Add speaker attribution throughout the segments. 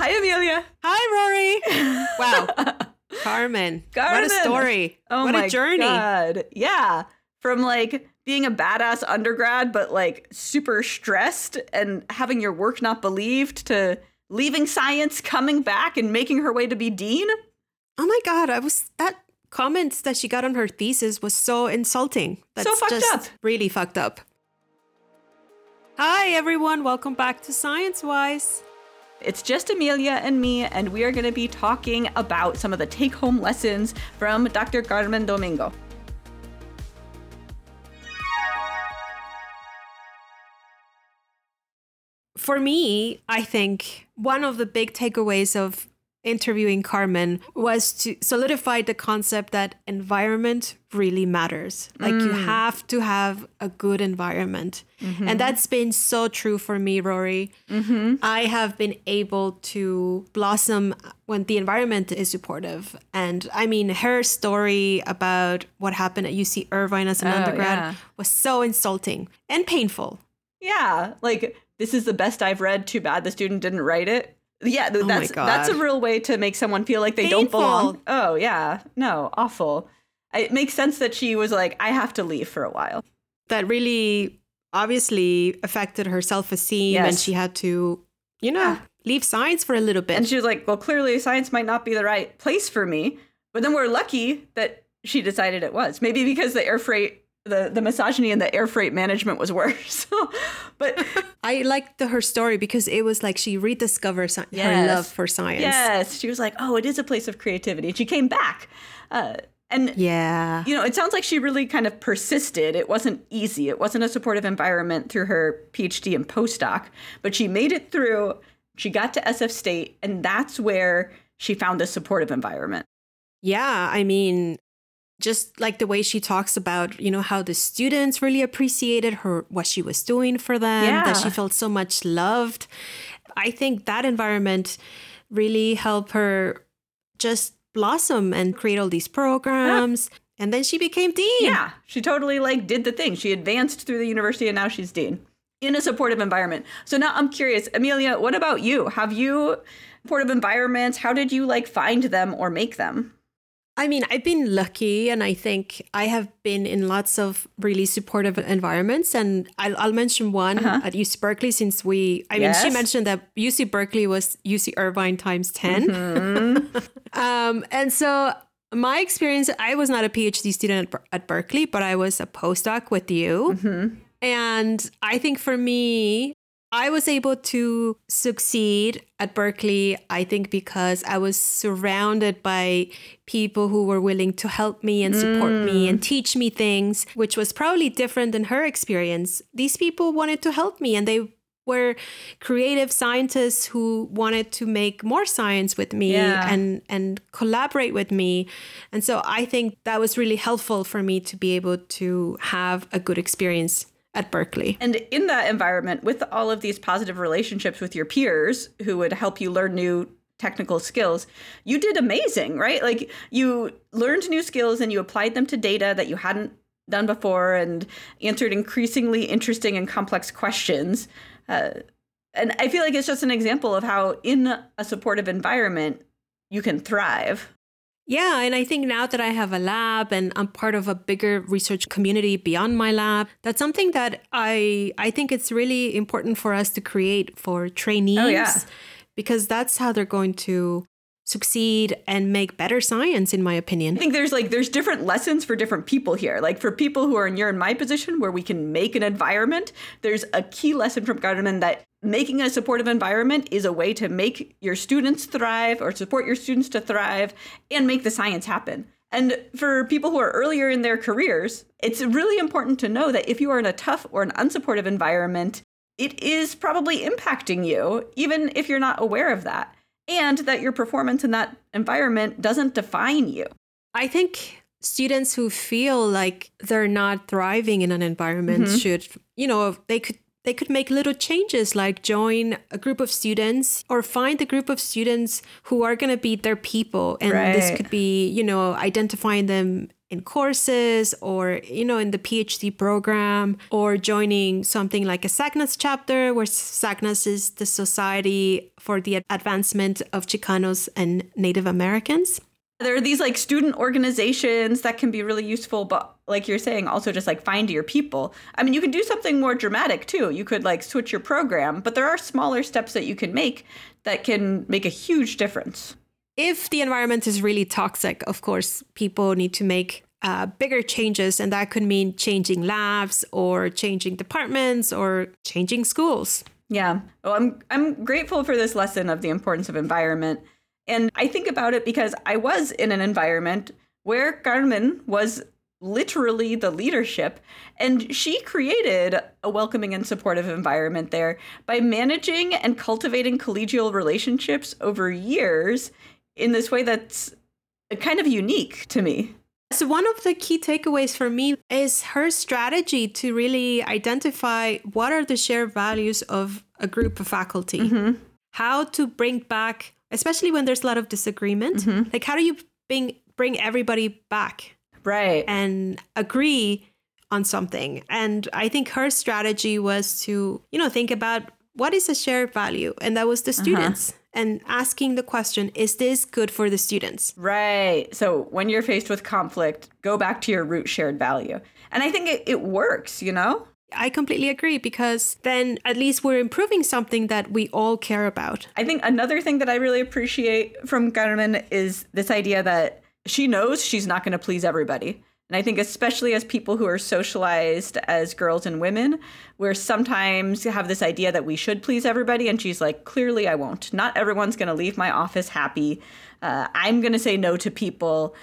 Speaker 1: Hi, Emili.
Speaker 2: Hi, Rori. Wow. Carmen.
Speaker 1: Carmen.
Speaker 2: What a story.
Speaker 1: Oh
Speaker 2: what
Speaker 1: my
Speaker 2: a journey.
Speaker 1: God. Yeah. From like being a badass undergrad, but like super stressed and having your work not believed to leaving science, coming back and making her way to be dean.
Speaker 2: Oh my God. I was that comment that she got on her thesis was so insulting. That's
Speaker 1: fucked
Speaker 2: just
Speaker 1: up.
Speaker 2: Really fucked up. Hi, everyone. Welcome back to Science Wise.
Speaker 1: It's just Emili and me, and we are going to be talking about some of the take home lessons from Dr. Carmen Domingo.
Speaker 2: For me, I think one of the big takeaways of interviewing Carmen was to solidify the concept that environment really matters. Like you mm. have to have a good environment. Mm-hmm. And that's been so true for me, Rori. Mm-hmm. I have been able to blossom when the environment is supportive. And I mean, her story about what happened at UC Irvine as an
Speaker 1: Oh,
Speaker 2: undergrad
Speaker 1: yeah.
Speaker 2: was so insulting and painful.
Speaker 1: Yeah, like this is the best I've read. Too bad the student didn't write it. Yeah, th-
Speaker 2: Oh
Speaker 1: that's that's a real way to make someone feel like they don't belong. Oh yeah, no, awful. It makes sense that she was like, I have to leave for a while.
Speaker 2: that really obviously affected her self-esteem and she had to you know leave science for a little bit
Speaker 1: And she was like, Well, clearly science might not be the right place for me. But then we're lucky that she decided it was. Maybe because the air freight, the the misogyny and the air freight management was worse. but
Speaker 2: i liked the, her story because it was like she rediscovered sci- her love for science
Speaker 1: yes, she was like, Oh, it is a place of creativity. And she came back. Uh, and
Speaker 2: yeah
Speaker 1: you know, it sounds like she really kind of persisted. It wasn't easy. It wasn't a supportive environment through her PhD and postdoc, but she made it through. She got to SF State, and that's where she found a supportive environment.
Speaker 2: yeah i mean just like the way she talks about you know how the students really appreciated her what she was doing for them that she felt so much loved i think that environment really helped her just blossom and create all these programs and then she became dean
Speaker 1: Yeah, she totally like did the thing. She advanced through the university, and now she's dean in a supportive environment. So now I'm curious, Emili, what about you? Have you supportive environments? How did you like find them or make them?
Speaker 2: I mean, I've been lucky, and I think I have been in lots of really supportive environments. And I'll, I'll mention one uh-huh. at UC Berkeley since we, I mean, she mentioned that UC Berkeley was UC Irvine times 10. Mm-hmm. um, and so my experience, I was not a PhD student at, at Berkeley, but I was a postdoc with you. Mm-hmm. And I think for me, I was able to succeed at Berkeley, I think because I was surrounded by people who were willing to help me and support me and mm. teach me things, which was probably different than her experience. These people wanted to help me and they were creative scientists who wanted to make more science with me
Speaker 1: Yeah.
Speaker 2: and and collaborate with me. And so I think that was really helpful for me to be able to have a good experience at Berkeley.
Speaker 1: And in that environment, with all of these positive relationships with your peers who would help you learn new technical skills, you did amazing, right? Like you learned new skills and you applied them to data that you hadn't done before and answered increasingly interesting and complex questions. Uh, and I feel like it's just an example of how, in a supportive environment, you can thrive.
Speaker 2: Yeah, and I think now that I have a lab and I'm part of a bigger research community beyond my lab, that's something that I I think it's really important for us to create for trainees
Speaker 1: Oh, yeah.
Speaker 2: because that's how they're going to succeed and make better science in my opinion.
Speaker 1: I think there's like there's different lessons for different people here. Like for people who are in your and my position where we can make an environment, there's a key lesson from Carmen that making a supportive environment is a way to make your students thrive or support your students to thrive and make the science happen. And for people who are earlier in their careers, it's really important to know that if you are in a tough or an unsupportive environment, it is probably impacting you, even if you're not aware of that. And that your performance in that environment doesn't define you.
Speaker 2: I think students who feel like they're not thriving in an environment
Speaker 1: Mm-hmm.
Speaker 2: should, you know, they could they could make little changes like join a group of students or find a group of students who are going to be their people and right. this could be you know identifying them in courses or you know in the phd program or joining something like a SACNAS chapter where SACNAS is the society for the advancement of chicanos and native americans
Speaker 1: there are these like student organizations that can be really useful but like you're saying also just like find your people. I mean you can do something more dramatic too. You could like switch your program but there are smaller steps that you can make that can make a huge difference.
Speaker 2: If the environment is really toxic of course people need to make uh, bigger changes and that could mean changing labs or changing departments or changing schools.
Speaker 1: Yeah. Well i'm i'm grateful for this lesson of the importance of environment. And I think about it because I was in an environment where Carmen was literally the leadership. And she created a welcoming and supportive environment there by managing and cultivating collegial relationships over years in this way that's kind of unique to me.
Speaker 2: So, one of the key takeaways for me is her strategy to really identify what are the shared values of a group of faculty, mm-hmm. how to bring back especially when there's a lot of disagreement. Mm-hmm. Like, how do you bring bring everybody back,
Speaker 1: right,
Speaker 2: and agree on something? And I think her strategy was to, you know, think about what is a shared value, and that was the uh-huh. students. Uh-huh. And asking the question, is this good for the students?
Speaker 1: Right. So when you're faced with conflict, go back to your root shared value. And I think it, it works, you know?
Speaker 2: I completely agree because then at least we're improving something that we all care about.
Speaker 1: I think another thing that I really appreciate from Carmen is this idea that she knows she's not going to please everybody. And I think, especially as people who are socialized as girls and women, we're sometimes have this idea that we should please everybody. And she's like, clearly, I won't. Not everyone's going to leave my office happy. Uh, I'm going to say no to people.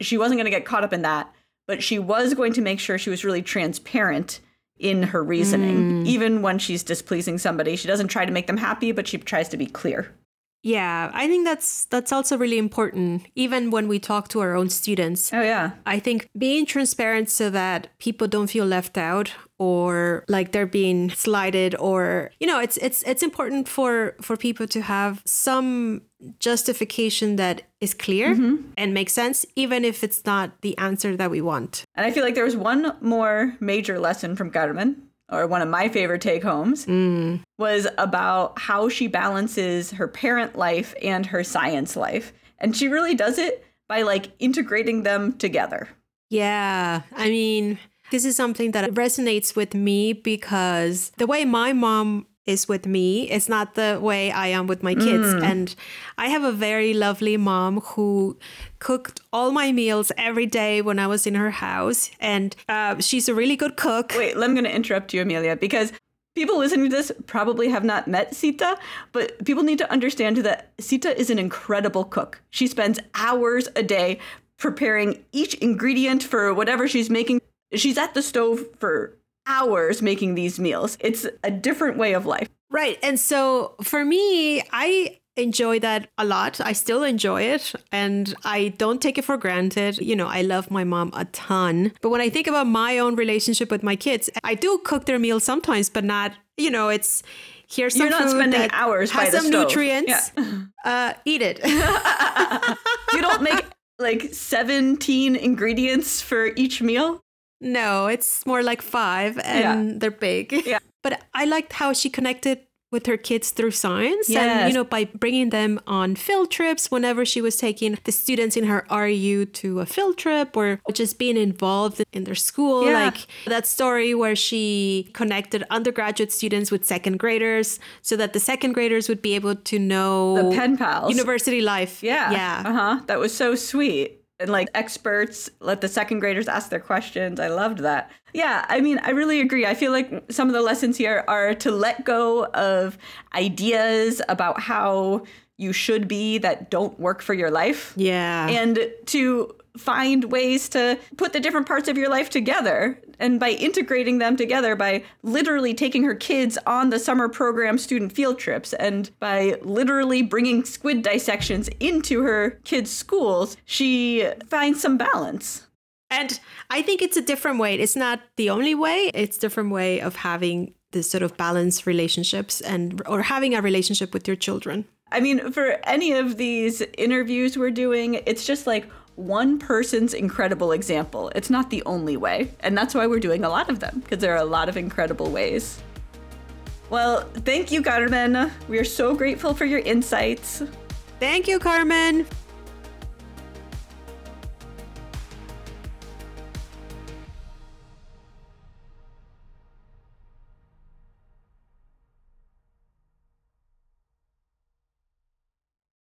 Speaker 1: She wasn't going to get caught up in that, but she was going to make sure she was really transparent in her reasoning. Mm. Even when she's displeasing somebody, she doesn't try to make them happy, but she tries to be clear.
Speaker 2: Yeah, I think that's that's also really important even when we talk to our own students.
Speaker 1: Oh yeah.
Speaker 2: I think being transparent so that people don't feel left out or like they're being slighted or you know, it's it's it's important for for people to have some justification that is clear mm-hmm. and makes sense even if it's not the answer that we want.
Speaker 1: And I feel like there was one more major lesson from Carmen or one of my favorite take homes, mm. was about how she balances her parent life and her science life. And she really does it by like integrating them together.
Speaker 2: Yeah. I mean, this is something that resonates with me because the way my mom is with me. It's not the way I am with my kids. Mm. And I have a very lovely mom who cooked all my meals every day when I was in her house. And uh, she's a really good cook.
Speaker 1: Wait, I'm going to interrupt you, Emili, because people listening to this probably have not met Sita, but people need to understand that Sita is an incredible cook. She spends hours a day preparing each ingredient for whatever she's making. She's at the stove for hours making these meals. It's a different way of life.
Speaker 2: Right. And so for me, I enjoy that a lot. I still enjoy it and I don't take it for granted. You know, I love my mom a ton. But when I think about my own relationship with my kids, I do cook their meals sometimes, but not, you know, it's here's some
Speaker 1: You're not
Speaker 2: food
Speaker 1: spending
Speaker 2: that
Speaker 1: hours
Speaker 2: has
Speaker 1: some
Speaker 2: nutrients.
Speaker 1: Yeah.
Speaker 2: Uh, eat it.
Speaker 1: you don't make like 17 ingredients for each meal?
Speaker 2: No, it's more like five and yeah. they're big.
Speaker 1: Yeah.
Speaker 2: But I liked how she connected with her kids through science
Speaker 1: yes.
Speaker 2: and you know by bringing them on field trips whenever she was taking the students in her REU to a field trip or just being involved in their school
Speaker 1: yeah.
Speaker 2: like that story where she connected undergraduate students with second graders so that the second graders would be able to know
Speaker 1: the pen pals
Speaker 2: university life
Speaker 1: yeah
Speaker 2: yeah
Speaker 1: uh-huh that was so sweet and like experts let the second graders ask their questions. I loved that. Yeah, I mean, I really agree. I feel like some of the lessons here are to let go of ideas about how you should be that don't work for your life.
Speaker 2: Yeah.
Speaker 1: And to find ways to put the different parts of your life together. And by integrating them together, by literally taking her kids on the summer program student field trips, and by literally bringing squid dissections into her kids' schools, she finds some balance.
Speaker 2: And I think it's a different way. It's not the only way. It's a different way of having this sort of balanced relationships and or having a relationship with your children.
Speaker 1: I mean, for any of these interviews we're doing, it's just like one person's incredible example. It's not the only way. And that's why we're doing a lot of them, because there are a lot of incredible ways. Well, thank you, Carmen. We are so grateful for your insights.
Speaker 2: Thank you, Carmen.